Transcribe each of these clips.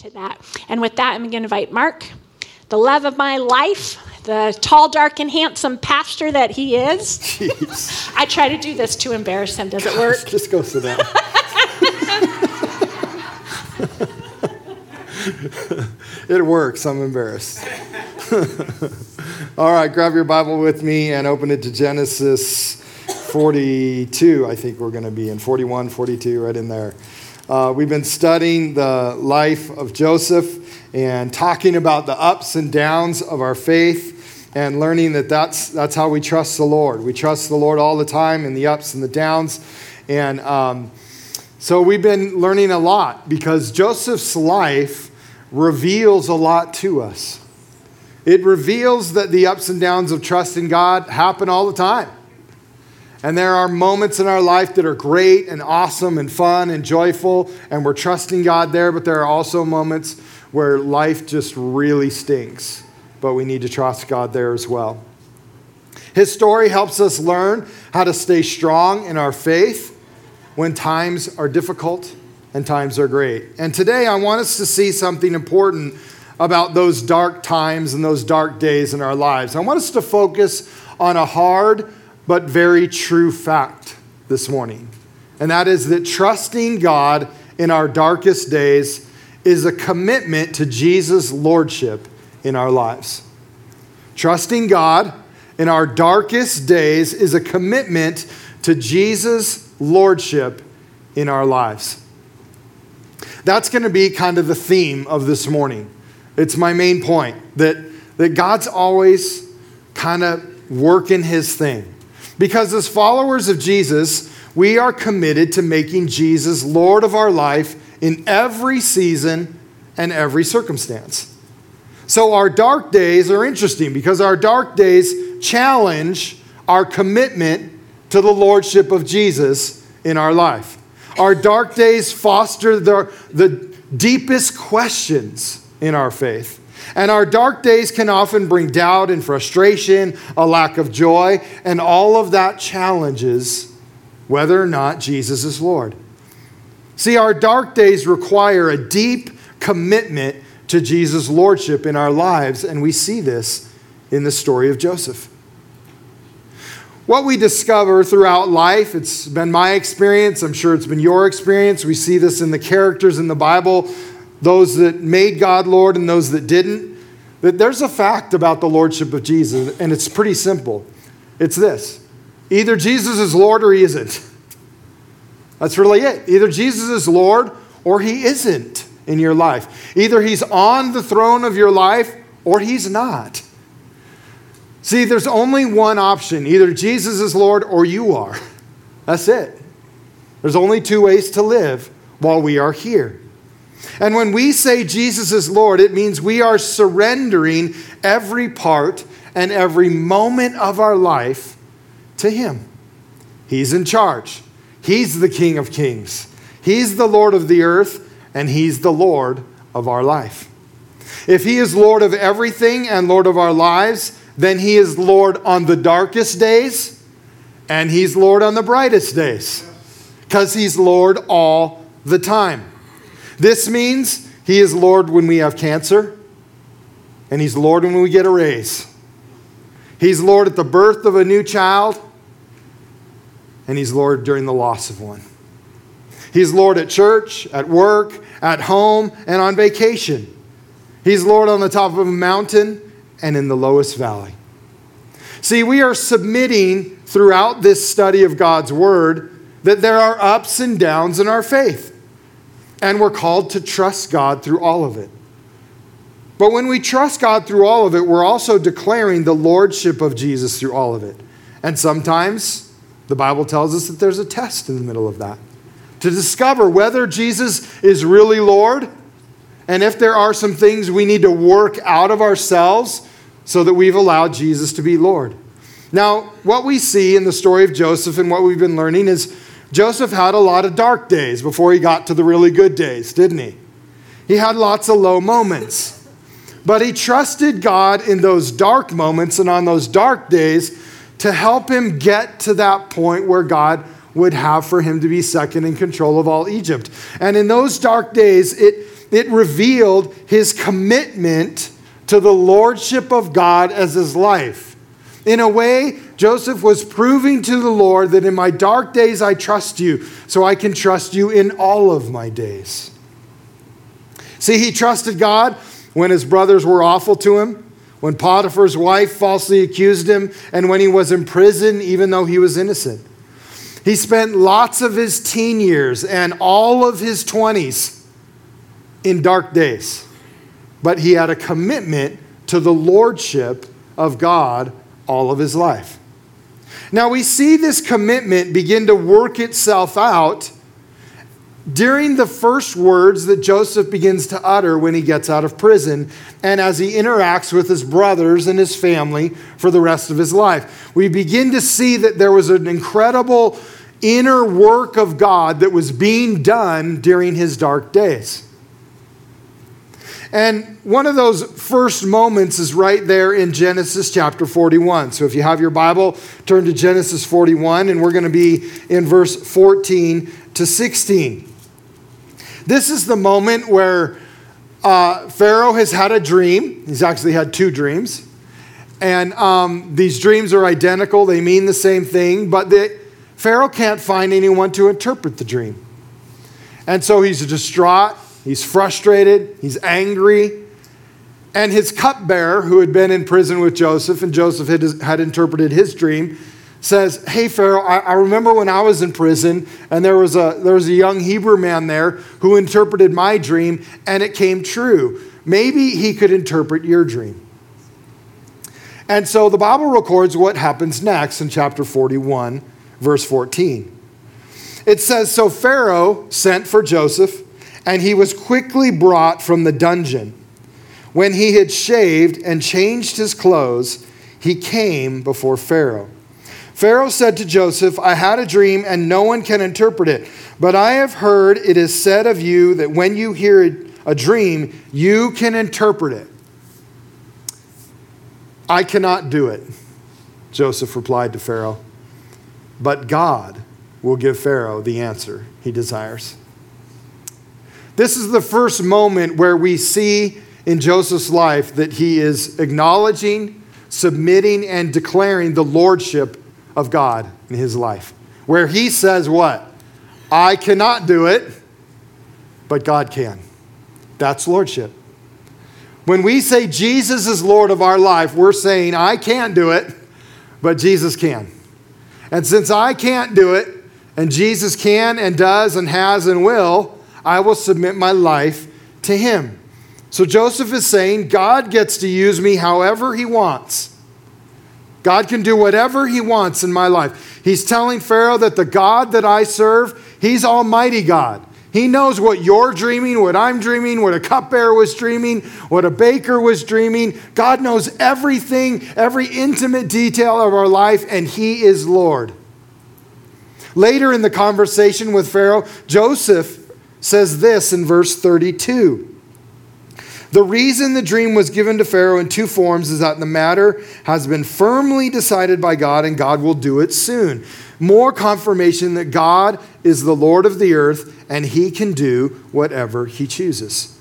to that. And with that, I'm going to invite Mark, the love of my life, the tall, dark, and handsome pastor that he is. Jeez. I try to do this to embarrass him. Does it work? Just go sit down. it works. I'm embarrassed. All right, grab your Bible with me and open it to Genesis 42. I think we're going to be in 41, 42, right in there. Uh, we've been studying the life of Joseph and talking about the ups and downs of our faith and learning that that's, that's how we trust the Lord. We trust the Lord all the time in the ups and the downs. And um, so we've been learning a lot because Joseph's life reveals a lot to us. It reveals that the ups and downs of trusting God happen all the time. And there are moments in our life that are great and awesome and fun and joyful, and we're trusting God there, but there are also moments where life just really stinks, but we need to trust God there as well. His story helps us learn how to stay strong in our faith when times are difficult and times are great. And today I want us to see something important about those dark times and those dark days in our lives. I want us to focus on a hard, but very true fact this morning. And that is that trusting God in our darkest days is a commitment to Jesus' lordship in our lives. Trusting God in our darkest days is a commitment to Jesus' lordship in our lives. That's going to be kind of the theme of this morning. It's my main point that, that God's always kind of working his thing. Because as followers of Jesus, we are committed to making Jesus Lord of our life in every season and every circumstance. So our dark days are interesting because our dark days challenge our commitment to the lordship of Jesus in our life. Our dark days foster the, the deepest questions in our faith. And our dark days can often bring doubt and frustration, a lack of joy, and all of that challenges whether or not Jesus is Lord. See, our dark days require a deep commitment to Jesus' lordship in our lives, and we see this in the story of Joseph. What we discover throughout life, it's been my experience, I'm sure it's been your experience. We see this in the characters in the Bible those that made God Lord and those that didn't, that there's a fact about the Lordship of Jesus, and it's pretty simple. It's this either Jesus is Lord or he isn't. That's really it. Either Jesus is Lord or he isn't in your life. Either he's on the throne of your life or he's not. See, there's only one option either Jesus is Lord or you are. That's it. There's only two ways to live while we are here. And when we say Jesus is Lord, it means we are surrendering every part and every moment of our life to Him. He's in charge, He's the King of Kings, He's the Lord of the earth, and He's the Lord of our life. If He is Lord of everything and Lord of our lives, then He is Lord on the darkest days and He's Lord on the brightest days because He's Lord all the time. This means He is Lord when we have cancer, and He's Lord when we get a raise. He's Lord at the birth of a new child, and He's Lord during the loss of one. He's Lord at church, at work, at home, and on vacation. He's Lord on the top of a mountain and in the lowest valley. See, we are submitting throughout this study of God's Word that there are ups and downs in our faith and we're called to trust God through all of it. But when we trust God through all of it, we're also declaring the lordship of Jesus through all of it. And sometimes the Bible tells us that there's a test in the middle of that to discover whether Jesus is really Lord and if there are some things we need to work out of ourselves so that we've allowed Jesus to be Lord. Now, what we see in the story of Joseph and what we've been learning is Joseph had a lot of dark days before he got to the really good days, didn't he? He had lots of low moments. But he trusted God in those dark moments and on those dark days to help him get to that point where God would have for him to be second in control of all Egypt. And in those dark days, it, it revealed his commitment to the lordship of God as his life. In a way, Joseph was proving to the Lord that in my dark days I trust you, so I can trust you in all of my days. See, he trusted God when his brothers were awful to him, when Potiphar's wife falsely accused him, and when he was in prison, even though he was innocent. He spent lots of his teen years and all of his 20s in dark days, but he had a commitment to the lordship of God all of his life. Now we see this commitment begin to work itself out during the first words that Joseph begins to utter when he gets out of prison and as he interacts with his brothers and his family for the rest of his life. We begin to see that there was an incredible inner work of God that was being done during his dark days. And one of those first moments is right there in Genesis chapter 41. So if you have your Bible, turn to Genesis 41, and we're going to be in verse 14 to 16. This is the moment where uh, Pharaoh has had a dream. He's actually had two dreams. And um, these dreams are identical, they mean the same thing, but the, Pharaoh can't find anyone to interpret the dream. And so he's distraught, he's frustrated, he's angry. And his cupbearer, who had been in prison with Joseph, and Joseph had, had interpreted his dream, says, Hey, Pharaoh, I, I, remember when I was in prison and there was, a, there was a young Hebrew man there who interpreted my dream and it came true. Maybe he could interpret your dream. And so the Bible records what happens next in chapter 41, verse 14. It says So Pharaoh sent for Joseph, and he was quickly brought from the dungeon. When he had shaved and changed his clothes, he came before Pharaoh. Pharaoh said to Joseph, I had a dream and no one can interpret it. But I have heard it is said of you that when you hear a dream, you can interpret it. I cannot do it, Joseph replied to Pharaoh. But God will give Pharaoh the answer he desires. This is the first moment where we see in Joseph's life that he is acknowledging, submitting, and declaring the lordship of God in his life, where he says, What? I cannot do it, but God can. That's lordship. When we say Jesus is Lord of our life, we're saying, I can't do it, but Jesus can. And since I can't do it, and Jesus can and does and has and will, I will submit my life to him. So Joseph is saying, God gets to use me however he wants. God can do whatever He wants in my life. He's telling Pharaoh that the God that I serve, He's Almighty God. He knows what you're dreaming, what I'm dreaming, what a cupbearer was dreaming, what a baker was dreaming. God knows everything, every intimate detail of our life, and He is Lord. Later in the conversation with Pharaoh, Joseph says this in verse 32. The reason the dream was given to Pharaoh in two forms is that the matter has been firmly decided by God and God will do it soon. More confirmation that God is the Lord of the earth and he can do whatever he chooses.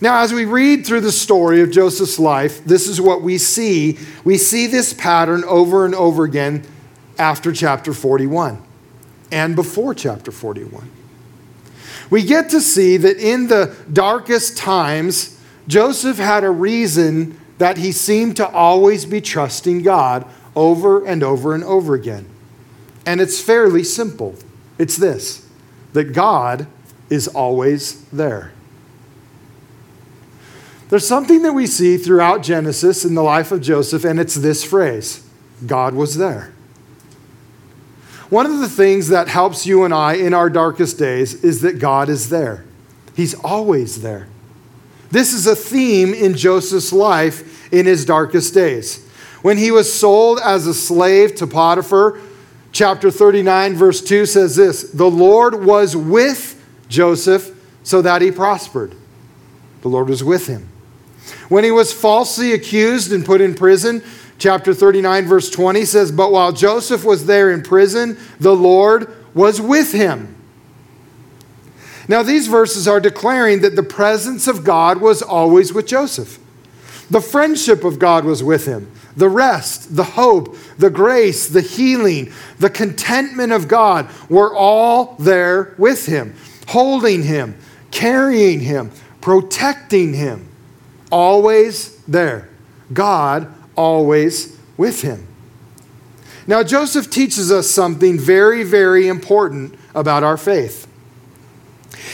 Now, as we read through the story of Joseph's life, this is what we see. We see this pattern over and over again after chapter 41 and before chapter 41 we get to see that in the darkest times, Joseph had a reason that he seemed to always be trusting God over and over and over again. And it's fairly simple it's this that God is always there. There's something that we see throughout Genesis in the life of Joseph, and it's this phrase God was there. One of the things that helps you and I in our darkest days is that God is there. He's always there. This is a theme in Joseph's life in his darkest days. When he was sold as a slave to Potiphar, chapter 39, verse 2 says this The Lord was with Joseph so that he prospered. The Lord was with him. When he was falsely accused and put in prison, chapter 39, verse 20 says, But while Joseph was there in prison, the Lord was with him. Now, these verses are declaring that the presence of God was always with Joseph. The friendship of God was with him. The rest, the hope, the grace, the healing, the contentment of God were all there with him, holding him, carrying him, protecting him. Always there. God always with him. Now, Joseph teaches us something very, very important about our faith.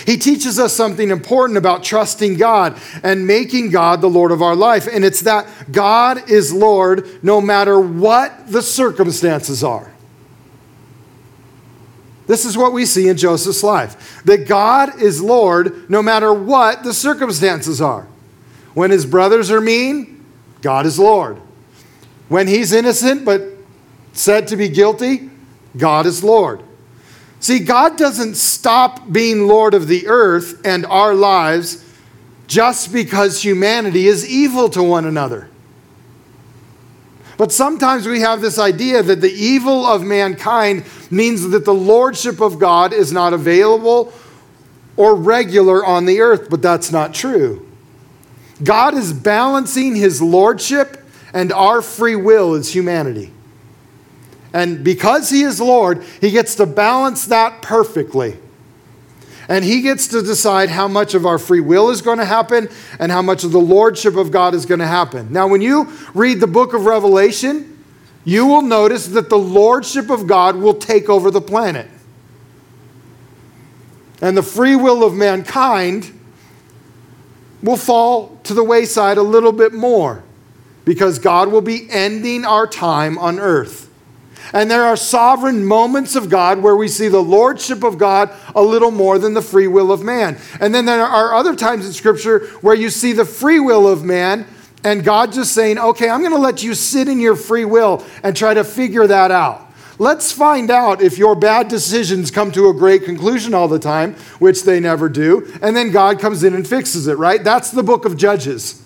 He teaches us something important about trusting God and making God the Lord of our life. And it's that God is Lord no matter what the circumstances are. This is what we see in Joseph's life that God is Lord no matter what the circumstances are. When his brothers are mean, God is Lord. When he's innocent but said to be guilty, God is Lord. See, God doesn't stop being Lord of the earth and our lives just because humanity is evil to one another. But sometimes we have this idea that the evil of mankind means that the lordship of God is not available or regular on the earth, but that's not true. God is balancing his lordship and our free will is humanity. And because he is Lord, he gets to balance that perfectly. And he gets to decide how much of our free will is going to happen and how much of the lordship of God is going to happen. Now, when you read the book of Revelation, you will notice that the lordship of God will take over the planet. And the free will of mankind will fall to the wayside a little bit more because God will be ending our time on earth. And there are sovereign moments of God where we see the lordship of God a little more than the free will of man. And then there are other times in Scripture where you see the free will of man and God just saying, okay, I'm going to let you sit in your free will and try to figure that out. Let's find out if your bad decisions come to a great conclusion all the time, which they never do, and then God comes in and fixes it, right? That's the book of Judges.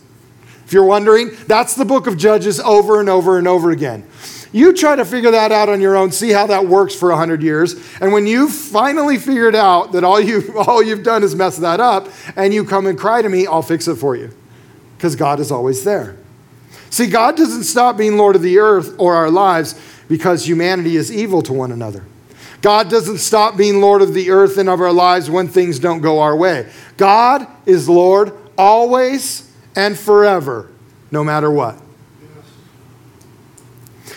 If you're wondering, that's the book of Judges over and over and over again. You try to figure that out on your own, see how that works for 100 years. And when you've finally figured out that all, you've, all you've done is mess that up, and you come and cry to me, I'll fix it for you. Because God is always there. See, God doesn't stop being Lord of the earth or our lives because humanity is evil to one another. God doesn't stop being Lord of the earth and of our lives when things don't go our way. God is Lord always and forever, no matter what.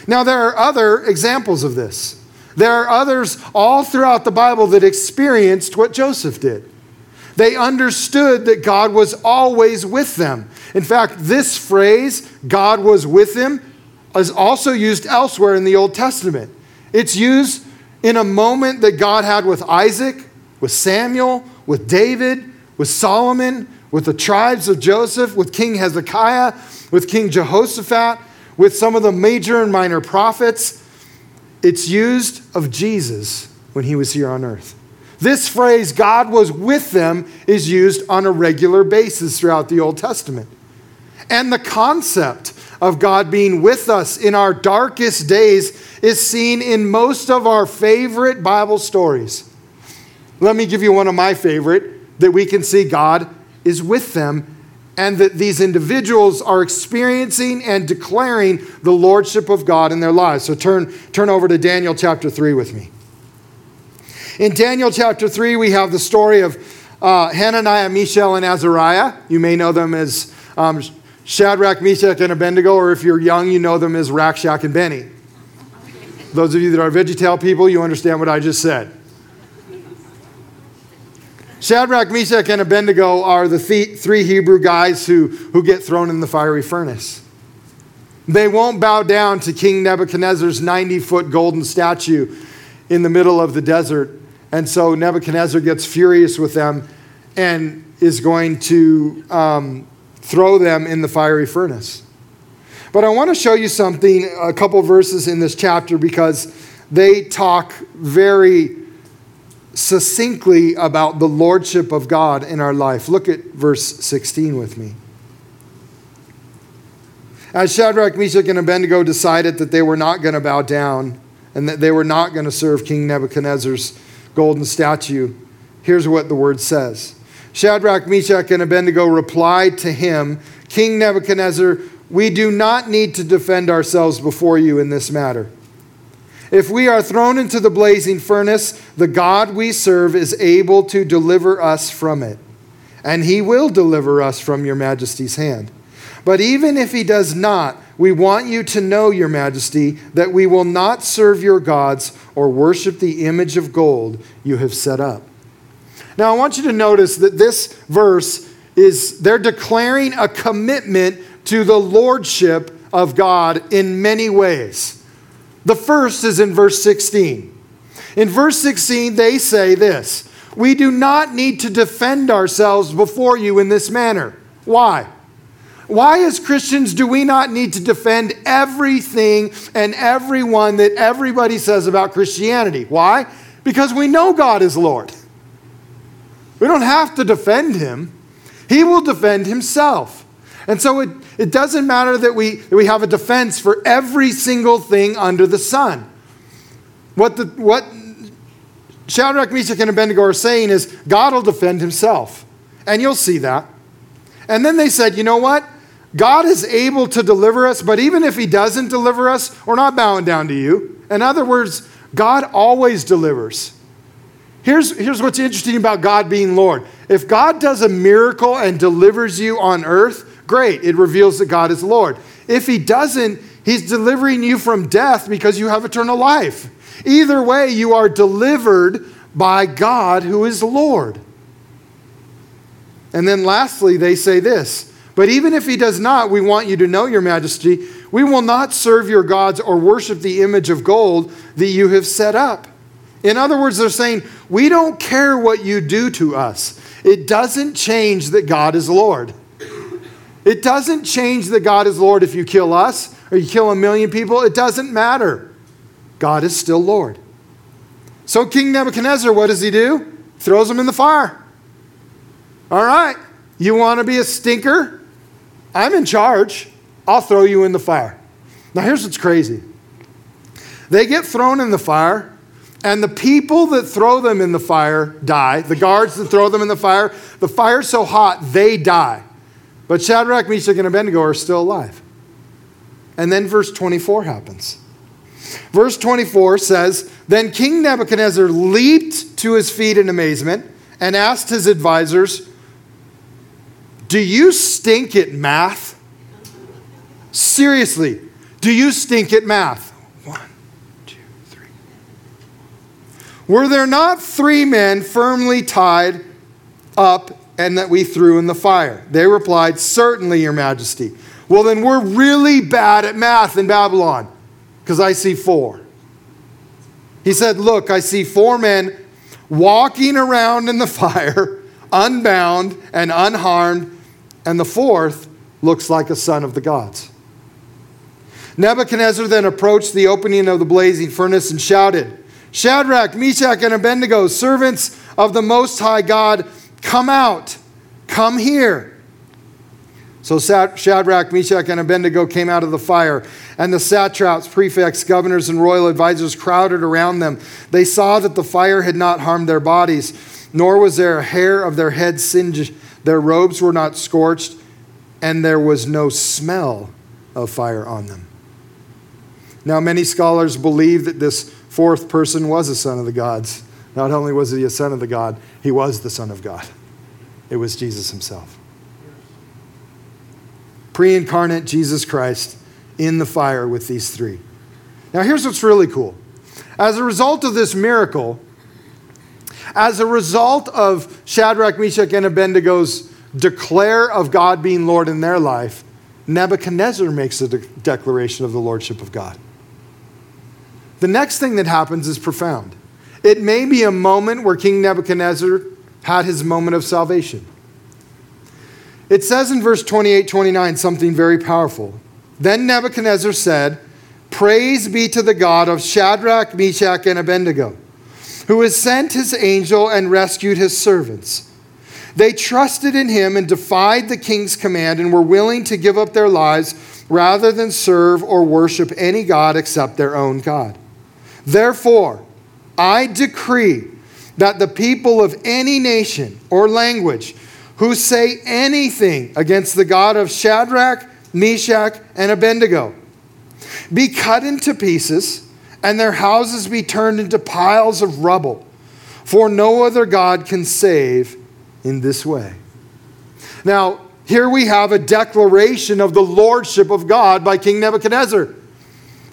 Now, there are other examples of this. There are others all throughout the Bible that experienced what Joseph did. They understood that God was always with them. In fact, this phrase, God was with him, is also used elsewhere in the Old Testament. It's used in a moment that God had with Isaac, with Samuel, with David, with Solomon, with the tribes of Joseph, with King Hezekiah, with King Jehoshaphat with some of the major and minor prophets. It's used of Jesus when he was here on earth. This phrase, God was with them, is used on a regular basis throughout the Old Testament. And the concept of God being with us in our darkest days is seen in most of our favorite Bible stories. Let me give you one of my favorite that we can see God is with them and that these individuals are experiencing and declaring the lordship of God in their lives. So turn, turn over to Daniel chapter 3 with me. In Daniel chapter 3, we have the story of uh, Hananiah, Mishael, and Azariah. You may know them as um, Shadrach, Meshach, and Abednego, or if you're young, you know them as Rack Shack and Benny. Those of you that are VeggieTale people, you understand what I just said. Shadrach, Meshach, and Abednego are the three Hebrew guys who, who get thrown in the fiery furnace. They won't bow down to King Nebuchadnezzar's 90 foot golden statue in the middle of the desert. And so Nebuchadnezzar gets furious with them and is going to um, throw them in the fiery furnace. But I want to show you something, a couple verses in this chapter, because they talk very succinctly about the lordship of God in our life. Look at verse 16 with me. As Shadrach, Meshach, and Abednego decided that they were not going to bow down and that they were not going to serve King Nebuchadnezzar's golden statue, Here's what the word says Shadrach, Meshach, and Abednego replied to him, King Nebuchadnezzar, we do not need to defend ourselves before you in this matter. If we are thrown into the blazing furnace, the God we serve is able to deliver us from it, and he will deliver us from your majesty's hand. But even if he does not, we want you to know, your majesty, that we will not serve your gods or worship the image of gold you have set up. Now, I want you to notice that this verse is they're declaring a commitment to the lordship of God in many ways. The first is in verse 16. In verse 16, they say this We do not need to defend ourselves before you in this manner. Why? Why, as Christians, do we not need to defend everything and everyone that everybody says about Christianity? Why? Because we know God is Lord. We don't have to defend him, he will defend himself. And so it, it doesn't matter that we, that we have a defense for every single thing under the sun. What, the, what Shadrach, Meshach, and Abednego are saying is God will defend himself. And you'll see that. And then they said, you know what? God is able to deliver us, but even if he doesn't deliver us, we're not bowing down to you. In other words, God always delivers. Here's, here's what's interesting about God being Lord. If God does a miracle and delivers you on earth, great. It reveals that God is Lord. If He doesn't, He's delivering you from death because you have eternal life. Either way, you are delivered by God who is Lord. And then lastly, they say this But even if He does not, we want you to know, Your Majesty, we will not serve your gods or worship the image of gold that you have set up. In other words, they're saying, we don't care what you do to us. It doesn't change that God is Lord. It doesn't change that God is Lord if you kill us or you kill a million people. It doesn't matter. God is still Lord. So, King Nebuchadnezzar, what does he do? Throws them in the fire. All right, you want to be a stinker? I'm in charge. I'll throw you in the fire. Now, here's what's crazy they get thrown in the fire and the people that throw them in the fire die. The guards that throw them in the fire, the fire's so hot, they die. But Shadrach, Meshach, and Abednego are still alive. And then verse 24 happens. Verse 24 says Then King Nebuchadnezzar leaped to his feet in amazement and asked his advisors, Do you stink at math? Seriously, do you stink at math? One, two, three. Were there not three men firmly tied up and that we threw in the fire? They replied, Certainly, Your Majesty. Well, then we're really bad at math in Babylon because I see four. He said, Look, I see four men walking around in the fire, unbound and unharmed, and the fourth looks like a son of the gods. Nebuchadnezzar then approached the opening of the blazing furnace and shouted, Shadrach, Meshach, and Abednego, servants of the Most High God, come out, come here. So Shadrach, Meshach, and Abednego came out of the fire, and the satraps, prefects, governors, and royal advisers crowded around them. They saw that the fire had not harmed their bodies, nor was there a hair of their heads singed. Their robes were not scorched, and there was no smell of fire on them. Now, many scholars believe that this fourth person was a son of the gods. Not only was he a son of the God, he was the Son of God. It was Jesus himself. Pre incarnate Jesus Christ in the fire with these three. Now, here's what's really cool. As a result of this miracle, as a result of Shadrach, Meshach, and Abednego's declare of God being Lord in their life, Nebuchadnezzar makes a de- declaration of the Lordship of God. The next thing that happens is profound. It may be a moment where King Nebuchadnezzar had his moment of salvation. It says in verse 28 29 something very powerful. Then Nebuchadnezzar said, Praise be to the God of Shadrach, Meshach, and Abednego, who has sent his angel and rescued his servants. They trusted in him and defied the king's command and were willing to give up their lives rather than serve or worship any God except their own God. Therefore, I decree that the people of any nation or language who say anything against the God of Shadrach, Meshach, and Abednego be cut into pieces, and their houses be turned into piles of rubble. For no other God can save in this way. Now, here we have a declaration of the lordship of God by King Nebuchadnezzar.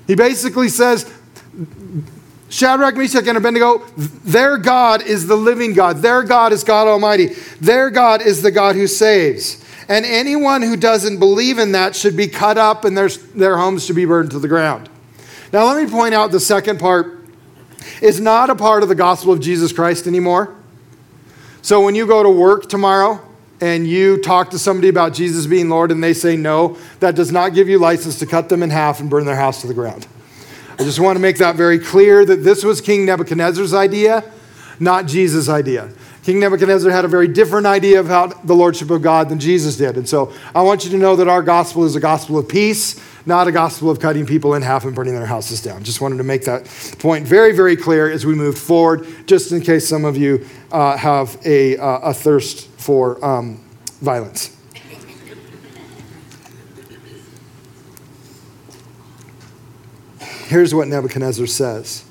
He basically says, Shadrach, Meshach, and Abednego, their God is the living God. Their God is God Almighty. Their God is the God who saves. And anyone who doesn't believe in that should be cut up and their, their homes should be burned to the ground. Now, let me point out the second part is not a part of the gospel of Jesus Christ anymore. So when you go to work tomorrow and you talk to somebody about Jesus being Lord and they say no, that does not give you license to cut them in half and burn their house to the ground. I just want to make that very clear that this was King Nebuchadnezzar's idea, not Jesus' idea. King Nebuchadnezzar had a very different idea of how the lordship of God than Jesus did. And so I want you to know that our gospel is a gospel of peace, not a gospel of cutting people in half and burning their houses down. Just wanted to make that point very, very clear as we move forward, just in case some of you uh, have a, uh, a thirst for um, violence. Here's what Nebuchadnezzar says.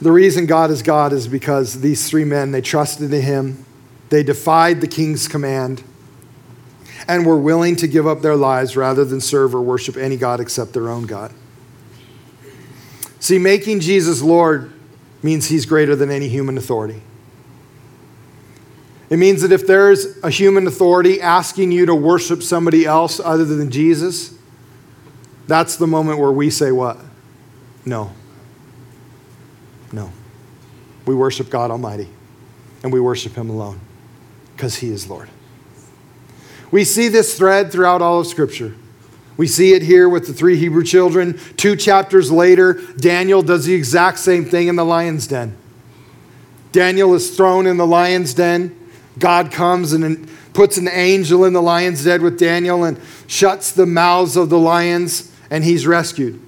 The reason God is God is because these three men, they trusted in him, they defied the king's command, and were willing to give up their lives rather than serve or worship any God except their own God. See, making Jesus Lord means he's greater than any human authority. It means that if there's a human authority asking you to worship somebody else other than Jesus, that's the moment where we say, What? No. No. We worship God Almighty, and we worship Him alone because He is Lord. We see this thread throughout all of Scripture. We see it here with the three Hebrew children. Two chapters later, Daniel does the exact same thing in the lion's den. Daniel is thrown in the lion's den. God comes and puts an angel in the lion's den with Daniel and shuts the mouths of the lions and he's rescued.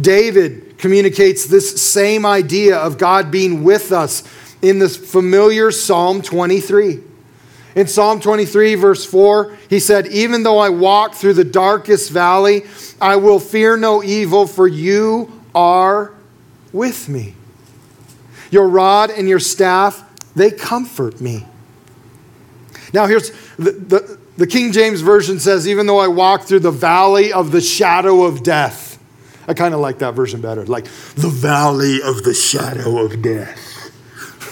David communicates this same idea of God being with us in this familiar Psalm 23. In Psalm 23, verse 4, he said, Even though I walk through the darkest valley, I will fear no evil, for you are with me. Your rod and your staff, they comfort me. Now, here's the, the, the King James Version says, even though I walk through the valley of the shadow of death. I kind of like that version better. Like, the valley of the shadow of death.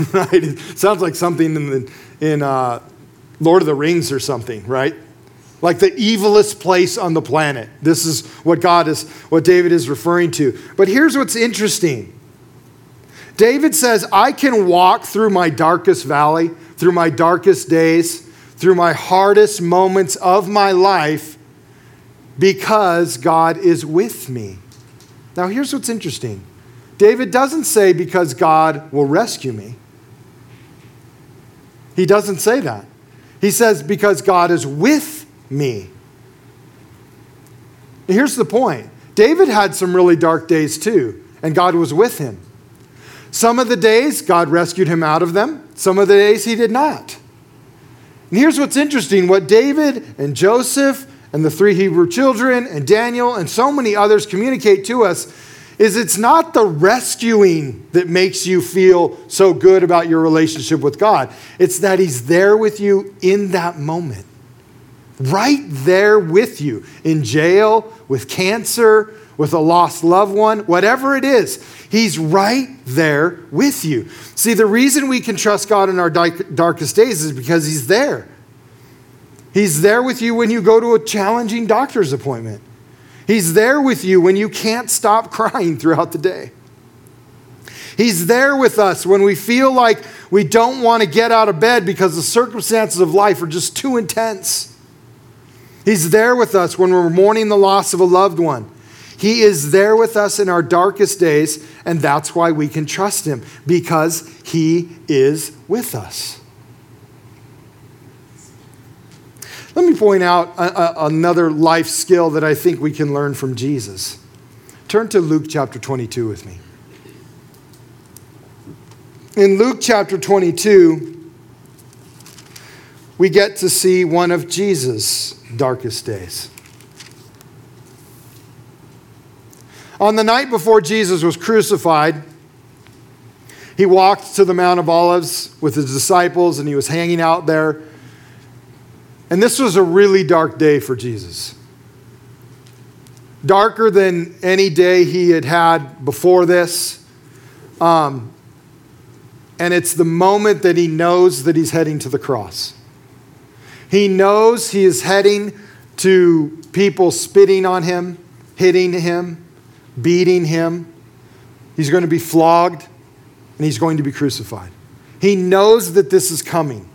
right? It sounds like something in, the, in uh, Lord of the Rings or something, right? Like the evilest place on the planet. This is what God is, what David is referring to. But here's what's interesting David says, I can walk through my darkest valley, through my darkest days through my hardest moments of my life because God is with me. Now, here's what's interesting David doesn't say because God will rescue me. He doesn't say that. He says because God is with me. Here's the point David had some really dark days too, and God was with him. Some of the days, God rescued him out of them, some of the days, he did not. And here's what's interesting what David and Joseph and the three Hebrew children and Daniel and so many others communicate to us is it's not the rescuing that makes you feel so good about your relationship with God. It's that He's there with you in that moment. Right there with you in jail, with cancer, with a lost loved one, whatever it is, He's right there with you. See, the reason we can trust God in our darkest days is because He's there. He's there with you when you go to a challenging doctor's appointment. He's there with you when you can't stop crying throughout the day. He's there with us when we feel like we don't want to get out of bed because the circumstances of life are just too intense. He's there with us when we're mourning the loss of a loved one. He is there with us in our darkest days, and that's why we can trust Him, because He is with us. Let me point out a, a, another life skill that I think we can learn from Jesus. Turn to Luke chapter 22 with me. in Luke chapter 22, we get to see one of Jesus' darkest days. On the night before Jesus was crucified, he walked to the Mount of Olives with his disciples and he was hanging out there. And this was a really dark day for Jesus. Darker than any day he had had before this. Um, and it's the moment that he knows that he's heading to the cross. He knows he is heading to people spitting on him, hitting him, beating him. He's going to be flogged and he's going to be crucified. He knows that this is coming.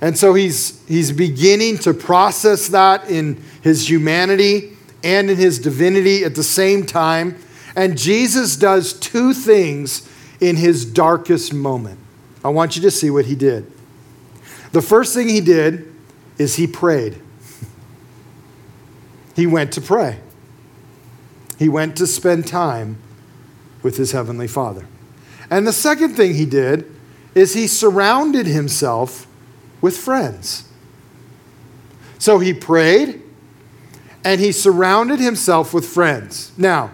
And so he's, he's beginning to process that in his humanity and in his divinity at the same time. And Jesus does two things in his darkest moment. I want you to see what he did. The first thing he did is he prayed. He went to pray. He went to spend time with his heavenly Father. And the second thing he did is he surrounded himself with friends. So he prayed and he surrounded himself with friends. Now,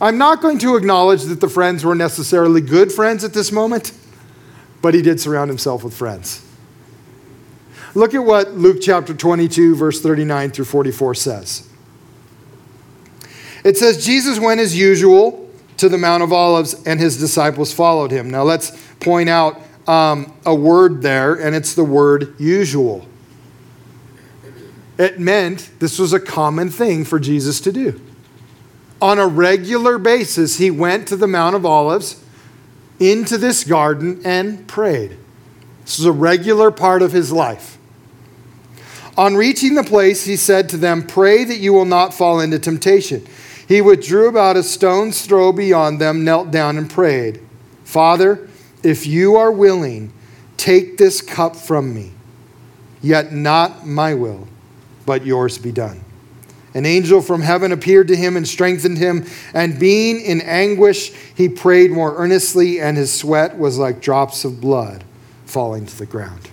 I'm not going to acknowledge that the friends were necessarily good friends at this moment, but he did surround himself with friends. Look at what Luke chapter 22, verse 39 through 44 says. It says, Jesus went as usual to the Mount of Olives, and his disciples followed him. Now let's point out um, a word there, and it's the word usual. It meant this was a common thing for Jesus to do on a regular basis, he went to the Mount of Olives, into this garden, and prayed. This was a regular part of his life. On reaching the place, he said to them, Pray that you will not fall into temptation. He withdrew about a stone's throw beyond them, knelt down, and prayed, Father, if you are willing, take this cup from me. Yet not my will, but yours be done. An angel from heaven appeared to him and strengthened him. And being in anguish, he prayed more earnestly, and his sweat was like drops of blood falling to the ground.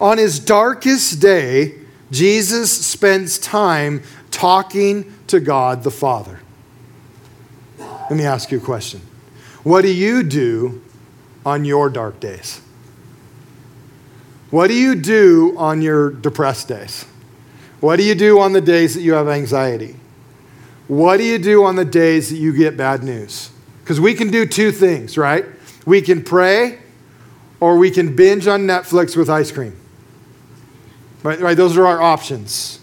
On his darkest day, Jesus spends time talking to God the Father. Let me ask you a question What do you do on your dark days? What do you do on your depressed days? What do you do on the days that you have anxiety? What do you do on the days that you get bad news? Because we can do two things, right? We can pray or we can binge on Netflix with ice cream. Right, right? Those are our options.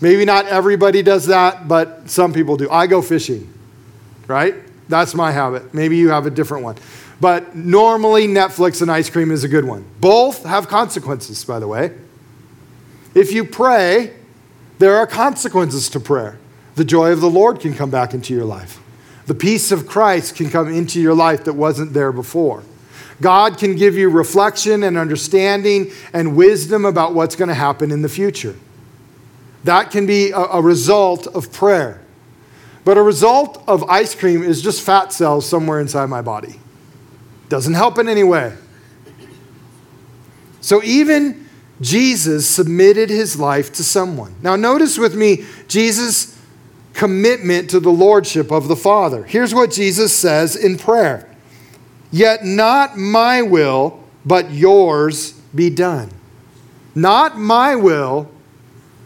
Maybe not everybody does that, but some people do. I go fishing, right? That's my habit. Maybe you have a different one. But normally, Netflix and ice cream is a good one. Both have consequences, by the way. If you pray, there are consequences to prayer. The joy of the Lord can come back into your life. The peace of Christ can come into your life that wasn't there before. God can give you reflection and understanding and wisdom about what's going to happen in the future. That can be a, a, result of prayer. But a result of ice cream is just fat cells somewhere inside my body. Doesn't help in any way. So even Jesus submitted his life to someone. Now, notice with me Jesus' commitment to the lordship of the Father. Here's what Jesus says in prayer Yet not my will, but yours be done. Not my will,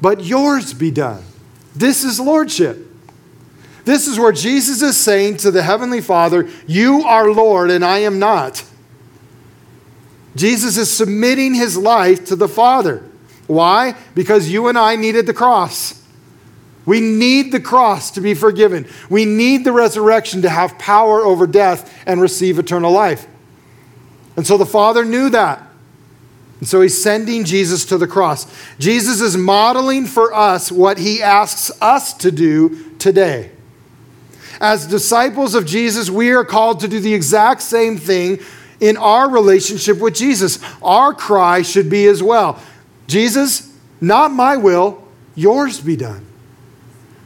but yours be done. This is lordship. This is where Jesus is saying to the Heavenly Father, You are Lord, and I am not. Jesus is submitting his life to the Father. Why? Because you and I needed the cross. We need the cross to be forgiven. We need the resurrection to have power over death and receive eternal life. And so the Father knew that. And so he's sending Jesus to the cross. Jesus is modeling for us what he asks us to do today. As disciples of Jesus, we are called to do the exact same thing in our relationship with Jesus. Our cry should be as well Jesus, not my will, yours be done.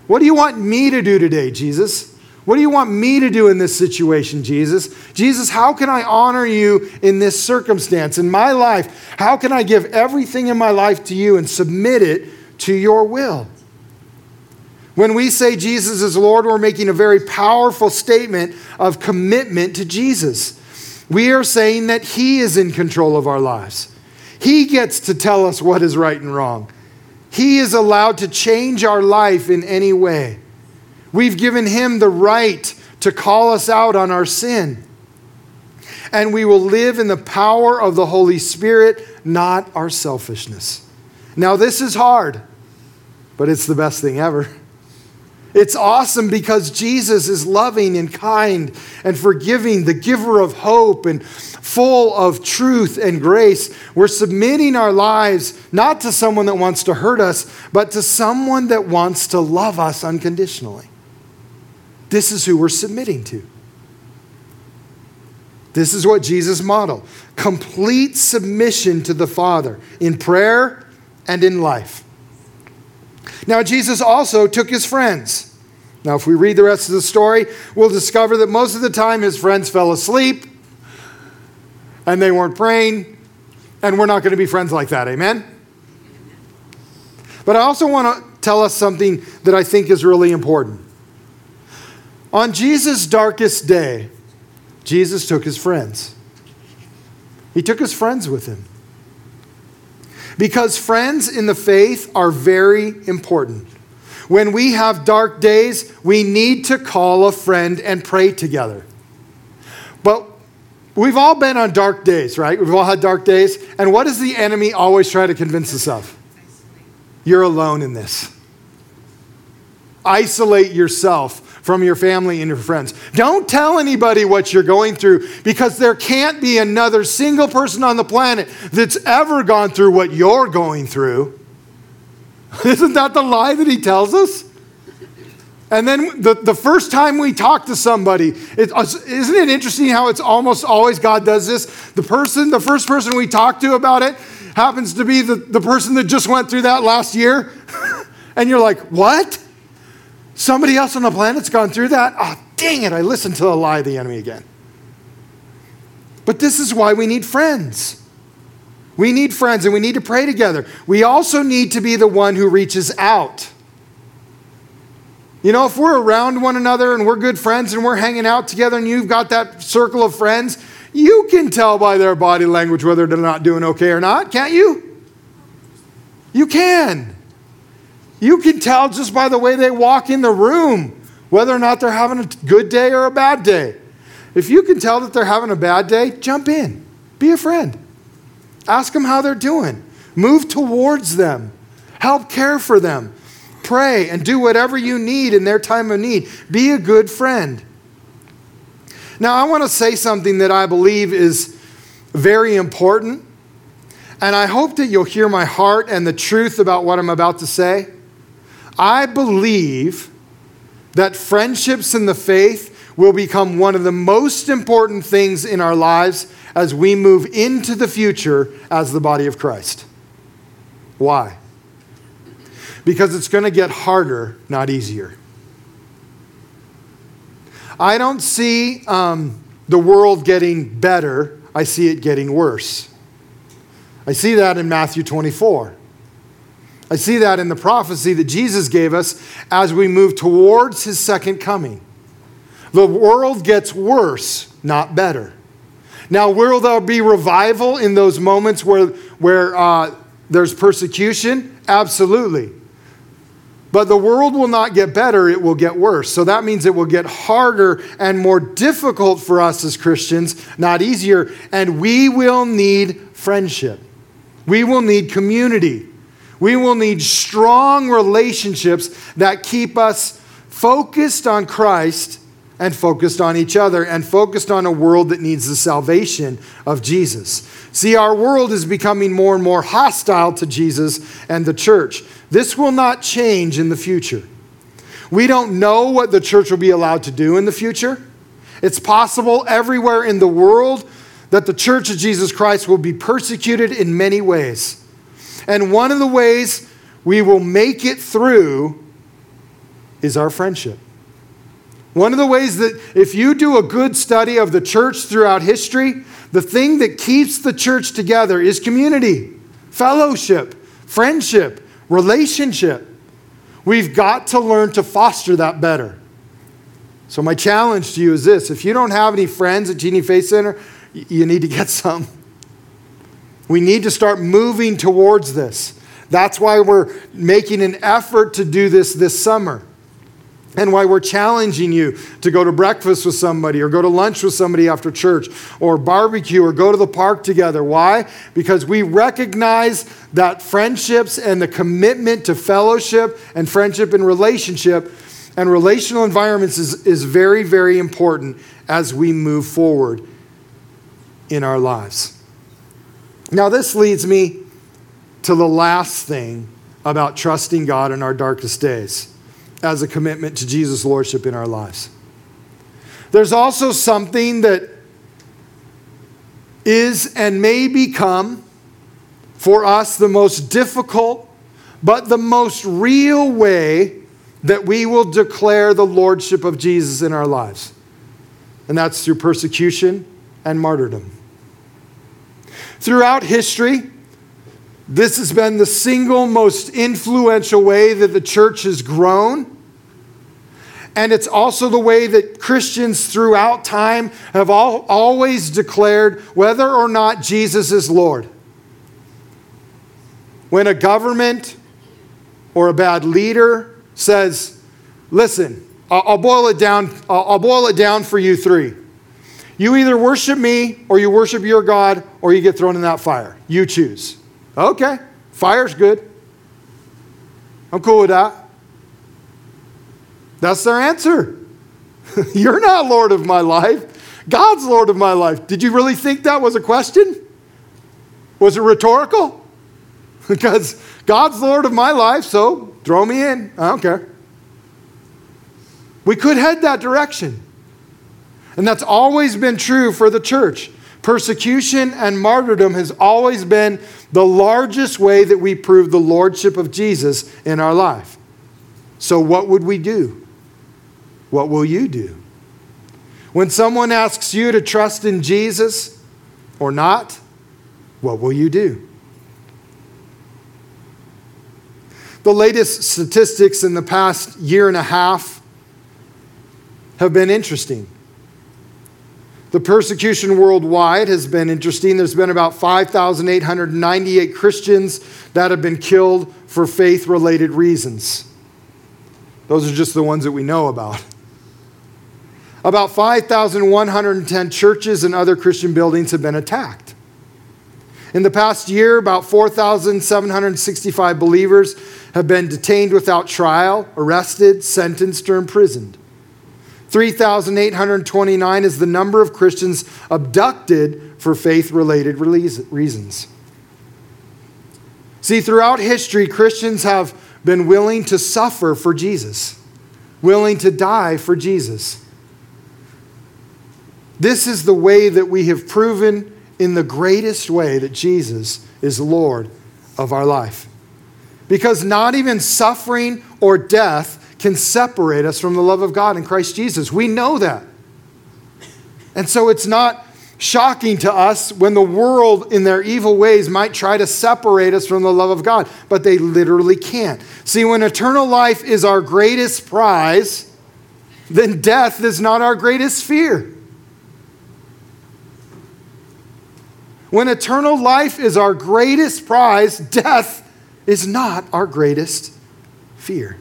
What do you want me to do today, Jesus? What do you want me to do in this situation, Jesus? Jesus, how can I honor you in this circumstance, in my life? How can I give everything in my life to you and submit it to your will? When we say Jesus is Lord, we're making a very powerful statement of commitment to Jesus. We are saying that He is in control of our lives. He gets to tell us what is right and wrong. He is allowed to change our life in any way. We've given Him the right to call us out on our sin. And we will live in the power of the Holy Spirit, not our selfishness. Now, this is hard, but it's the best thing ever. It's awesome because Jesus is loving and kind and forgiving, the giver of hope and full of truth and grace. We're submitting our lives not to someone that wants to hurt us, but to someone that wants to love us unconditionally. This is who we're submitting to. This is what Jesus modeled complete submission to the Father in prayer and in life. Now, Jesus also took his friends. Now, if we read the rest of the story, we'll discover that most of the time his friends fell asleep and they weren't praying, and we're not going to be friends like that. Amen? But I also want to tell us something that I think is really important. On Jesus' darkest day, Jesus took his friends. He took his friends with him. Because friends in the faith are very important. When we have dark days, we need to call a friend and pray together. But we've all been on dark days, right? We've all had dark days. And what does the enemy always try to convince us of? You're alone in this. Isolate yourself from your family and your friends. Don't tell anybody what you're going through because there can't be another single person on the planet that's ever gone through what you're going through. Isn't that the lie that he tells us? And then the, the first time we talk to somebody, it, isn't it interesting how it's almost always God does this? The person, the first person we talk to about it happens to be the, the person that just went through that last year. and you're like, what? Somebody else on the planet's gone through that? Oh, dang it, I listened to the lie of the enemy again. But this is why we need friends. We need friends and we need to pray together. We also need to be the one who reaches out. You know, if we're around one another and we're good friends and we're hanging out together and you've got that circle of friends, you can tell by their body language whether they're not doing okay or not, can't you? You can. You can tell just by the way they walk in the room whether or not they're having a good day or a bad day. If you can tell that they're having a bad day, jump in. Be a friend. Ask them how they're doing. Move towards them. Help care for them. Pray and do whatever you need in their time of need. Be a good friend. Now, I want to say something that I believe is very important, and I hope that you'll hear my heart and the truth about what I'm about to say. I believe that friendships in the faith will become one of the most important things in our lives as we move into the future as the body of Christ. Why? Because it's going to get harder, not easier. I don't see um, the world getting better, I see it getting worse. I see that in Matthew 24. I see that in the prophecy that Jesus gave us as we move towards his second coming. The world gets worse, not better. Now, will there be revival in those moments where, where uh, there's persecution? Absolutely. But the world will not get better, it will get worse. So that means it will get harder and more difficult for us as Christians, not easier. And we will need friendship, we will need community. We will need strong relationships that keep us focused on Christ and focused on each other and focused on a world that needs the salvation of Jesus. See, our world is becoming more and more hostile to Jesus and the church. This will not change in the future. We don't know what the church will be allowed to do in the future. It's possible everywhere in the world that the church of Jesus Christ will be persecuted in many ways. And one of the ways we will make it through is our friendship. One of the ways that, if you do a good study of the church throughout history, the thing that keeps the church together is community, fellowship, friendship, relationship. We've got to learn to foster that better. So, my challenge to you is this if you don't have any friends at Genie Faith Center, you need to get some. We need to start moving towards this. That's why we're making an effort to do this this summer. And why we're challenging you to go to breakfast with somebody or go to lunch with somebody after church or barbecue or go to the park together. Why? Because we recognize that friendships and the commitment to fellowship and friendship and relationship and relational environments is, is very, very important as we move forward in our lives. Now, this leads me to the last thing about trusting God in our darkest days as a commitment to Jesus' Lordship in our lives. There's also something that is and may become for us the most difficult, but the most real way that we will declare the Lordship of Jesus in our lives. And that's through persecution and martyrdom. Throughout history, this has been the single most influential way that the church has grown. And it's also the way that Christians throughout time have all, always declared whether or not Jesus is Lord. When a government or a bad leader says, Listen, I'll, boil it down, I'll, I'll boil it down for you three. You either worship me or you worship your God or you get thrown in that fire. You choose. Okay, fire's good. I'm cool with that. That's their answer. You're not Lord of my life. God's Lord of my life. Did you really think that was a question? Was it rhetorical? because God's Lord of my life, so throw me in. I don't care. We could head that direction. And that's always been true for the church. Persecution and martyrdom has always been the largest way that we prove the lordship of Jesus in our life. So, what would we do? What will you do? When someone asks you to trust in Jesus or not, what will you do? The latest statistics in the past year and a half have been interesting. The persecution worldwide has been interesting. There's been about 5,898 Christians that have been killed for faith related reasons. Those are just the ones that we know about. About 5,110 churches and other Christian buildings have been attacked. In the past year, about 4,765 believers have been detained without trial, arrested, sentenced, or imprisoned. 3,829 is the number of Christians abducted for faith related reasons. See, throughout history, Christians have been willing to suffer for Jesus, willing to die for Jesus. This is the way that we have proven in the greatest way that Jesus is Lord of our life. Because not even suffering or death can separate us from the love of God in Christ Jesus. We know that. And so it's not shocking to us when the world, in their evil ways, might try to separate us from the love of God, but they literally can't. See, when eternal life is our greatest prize, then death is not our greatest fear. When eternal life is our greatest prize, death is not our greatest fear.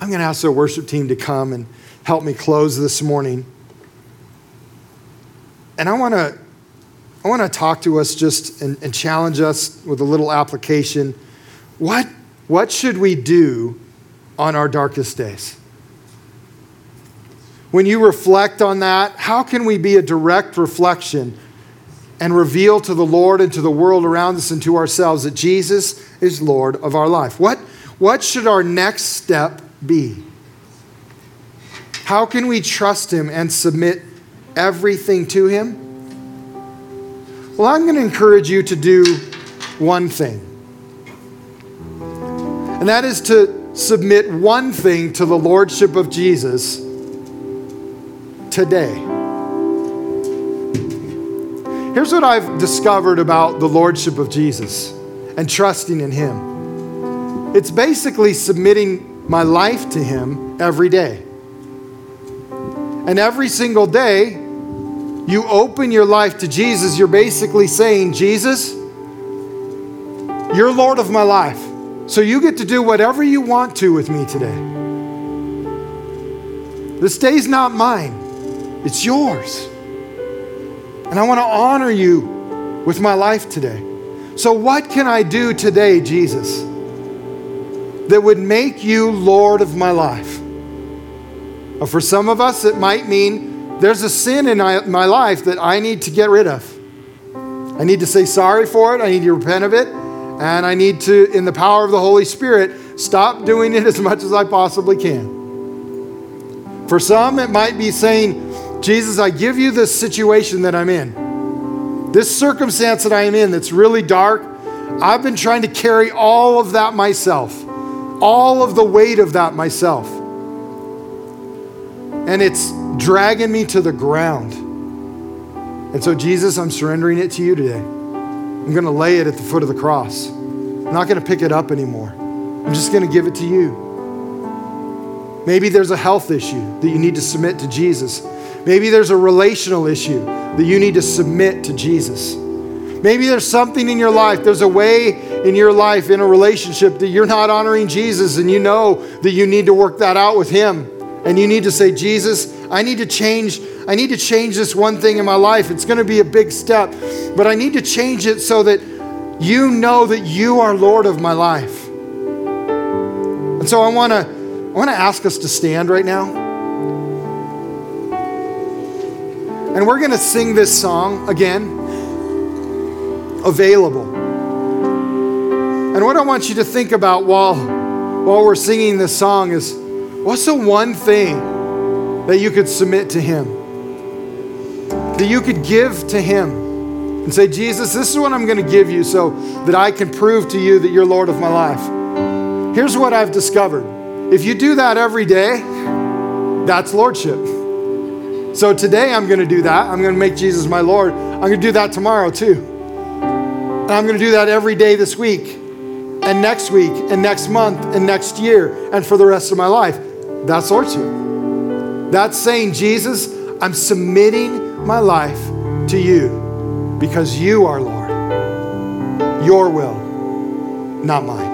I'm going to ask the worship team to come and help me close this morning. And I want to I want to talk to us just and, and, challenge us with a little application. What, what should we do on our darkest days? When you reflect on that, how can we be a direct reflection and reveal to the Lord and to the world around us and to ourselves that Jesus is Lord of our life? What, what should our next step be? How can we trust Him and submit everything to Him? Well, I'm going to encourage you to do one thing, and that is to submit one thing to the Lordship of Jesus today? Here's what I've discovered about the Lordship of Jesus and trusting in Him it's basically submitting my life to Him every day. And every single day, you open your life to Jesus, you're basically saying, Jesus, you're Lord of my life. So you get to do whatever you want to with me today. This day's not mine, it's yours. And I want to honor you with my life today. So, what can I do today, Jesus, that would make you Lord of my life? Uh, for some of us, it might mean there's a sin in my life that I need to get rid of. I need to say sorry for it, I need to repent of it, and I need to, in the power of the Holy Spirit, stop doing it as much as I possibly can. For some, it might be saying, Jesus, I give you this situation that I'm in, this circumstance that I am in that's really dark. I've been trying to carry all of that myself, all of the weight of that myself and it's dragging me to the ground. And so, Jesus, I'm surrendering it to you today. I'm going to lay it at the foot of the cross. I'm not going to pick it up anymore. I'm just going to give it to you. Maybe there's a health issue that you need to submit to Jesus. Maybe there's a relational issue that you need to submit to Jesus. Maybe there's something in your life, there's a way in your life in a relationship that you're not honoring Jesus and you know that you need to work that out with Him and you need to say, Jesus, I need to change. I need to change this one thing in my life. It's going to be a big step, but I need to change it so that you know that you are Lord of my life. And so I want to I want to ask us to stand right now. And we're going to sing this song again, available. And what I want you to think about while while we're singing this song is What's the one thing that you could submit to Him? That you could give to Him and say, Jesus, this is what I'm going to give you so that I can prove to you that you're Lord of my life. Here's what I've discovered if you do that every day, that's Lordship. So today I'm going to do that. I'm going to make Jesus my Lord. I'm going to do that tomorrow too. And I'm going to do that every day this week, and next week, and next month, and next year, and for the rest of my life. That's Lordship. That's saying, Jesus, I'm submitting my life to you because you are Lord. Your will, not mine.